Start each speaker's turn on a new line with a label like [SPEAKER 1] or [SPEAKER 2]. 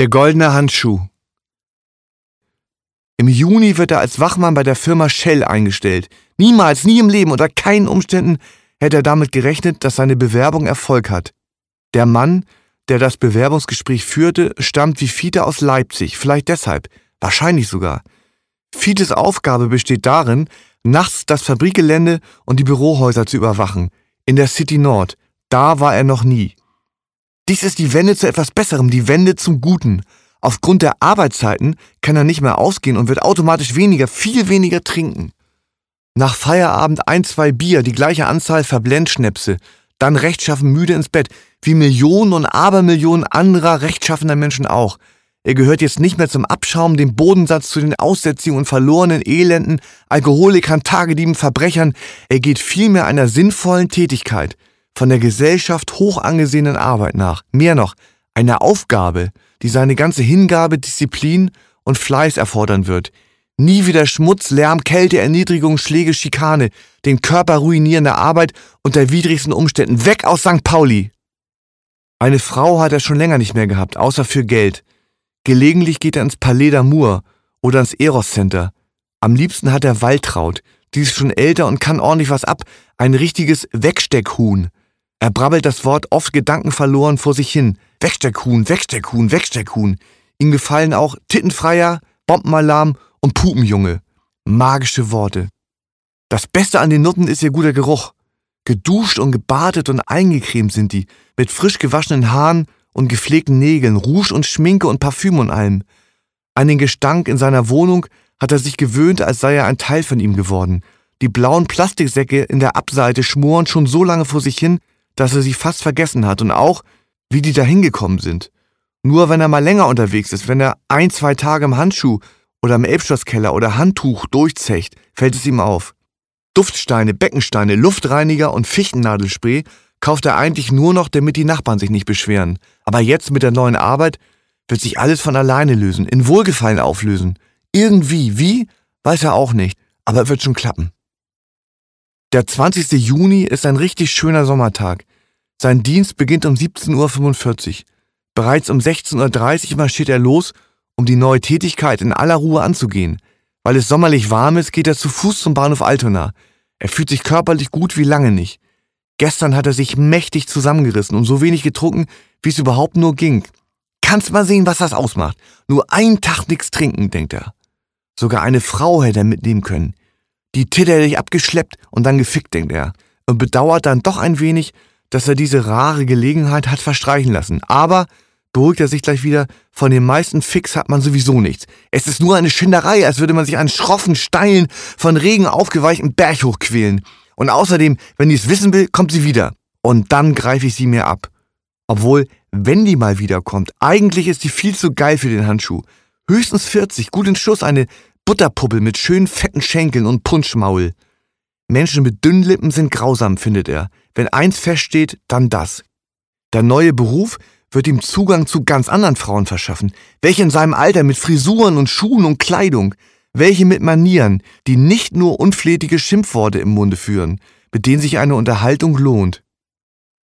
[SPEAKER 1] Der goldene Handschuh. Im Juni wird er als Wachmann bei der Firma Shell eingestellt. Niemals, nie im Leben, unter keinen Umständen hätte er damit gerechnet, dass seine Bewerbung Erfolg hat. Der Mann, der das Bewerbungsgespräch führte, stammt wie Fiete aus Leipzig, vielleicht deshalb, wahrscheinlich sogar. Fietes Aufgabe besteht darin, nachts das Fabrikgelände und die Bürohäuser zu überwachen. In der City Nord. Da war er noch nie. Dies ist die Wende zu etwas Besserem, die Wende zum Guten. Aufgrund der Arbeitszeiten kann er nicht mehr ausgehen und wird automatisch weniger, viel weniger trinken. Nach Feierabend ein, zwei Bier, die gleiche Anzahl Verblendschnäpse, dann rechtschaffen müde ins Bett, wie Millionen und Abermillionen anderer rechtschaffender Menschen auch. Er gehört jetzt nicht mehr zum Abschaum, dem Bodensatz zu den Aussätzigen und verlorenen Elenden, Alkoholikern, Tagedieben, Verbrechern. Er geht vielmehr einer sinnvollen Tätigkeit – von der Gesellschaft hoch angesehenen Arbeit nach. Mehr noch, einer Aufgabe, die seine ganze Hingabe, Disziplin und Fleiß erfordern wird. Nie wieder Schmutz, Lärm, Kälte, Erniedrigung, Schläge, Schikane, den Körper ruinierende Arbeit unter widrigsten Umständen. Weg aus St. Pauli! Eine Frau hat er schon länger nicht mehr gehabt, außer für Geld. Gelegentlich geht er ins Palais d'Amour oder ins Eros Center. Am liebsten hat er Waltraud. Die ist schon älter und kann ordentlich was ab. Ein richtiges Wegsteckhuhn. Er brabbelt das Wort oft gedankenverloren vor sich hin. Wegsteckhuhn, Wegsteckhuhn, Wegsteckhuhn. Ihm gefallen auch Tittenfreier, Bombenalarm und Pupenjunge. Magische Worte. Das Beste an den Nutten ist ihr guter Geruch. Geduscht und gebadet und eingecremt sind die, mit frisch gewaschenen Haaren und gepflegten Nägeln, Rouge und Schminke und Parfüm und allem. An den Gestank in seiner Wohnung hat er sich gewöhnt, als sei er ein Teil von ihm geworden. Die blauen Plastiksäcke in der Abseite schmoren schon so lange vor sich hin, dass er sie fast vergessen hat und auch, wie die da hingekommen sind. Nur wenn er mal länger unterwegs ist, wenn er ein, zwei Tage im Handschuh oder im Elbschlosskeller oder Handtuch durchzecht, fällt es ihm auf. Duftsteine, Beckensteine, Luftreiniger und Fichtennadelspray kauft er eigentlich nur noch, damit die Nachbarn sich nicht beschweren. Aber jetzt mit der neuen Arbeit wird sich alles von alleine lösen, in Wohlgefallen auflösen. Irgendwie, wie, weiß er auch nicht, aber wird schon klappen. Der 20. Juni ist ein richtig schöner Sommertag. Sein Dienst beginnt um 17.45 Uhr. Bereits um 16.30 Uhr marschiert er los, um die neue Tätigkeit in aller Ruhe anzugehen. Weil es sommerlich warm ist, geht er zu Fuß zum Bahnhof Altona. Er fühlt sich körperlich gut wie lange nicht. Gestern hat er sich mächtig zusammengerissen und so wenig getrunken, wie es überhaupt nur ging. Kannst mal sehen, was das ausmacht. Nur einen Tag nichts trinken, denkt er. Sogar eine Frau hätte er mitnehmen können. Die Titte hätte ich abgeschleppt und dann gefickt, denkt er. Und bedauert dann doch ein wenig, dass er diese rare Gelegenheit hat verstreichen lassen. Aber beruhigt er sich gleich wieder, von den meisten Fix hat man sowieso nichts. Es ist nur eine Schinderei, als würde man sich an schroffen, steilen, von Regen aufgeweichten Berg hochquälen. Und außerdem, wenn die es wissen will, kommt sie wieder. Und dann greife ich sie mir ab. Obwohl, wenn die mal wiederkommt, eigentlich ist die viel zu geil für den Handschuh. Höchstens 40, gut in Schuss, eine Butterpuppe mit schönen fetten Schenkeln und Punschmaul. Menschen mit dünnen Lippen sind grausam, findet er. Wenn eins feststeht, dann das. Der neue Beruf wird ihm Zugang zu ganz anderen Frauen verschaffen, welche in seinem Alter mit Frisuren und Schuhen und Kleidung, welche mit Manieren, die nicht nur unflätige Schimpfworte im Munde führen, mit denen sich eine Unterhaltung lohnt.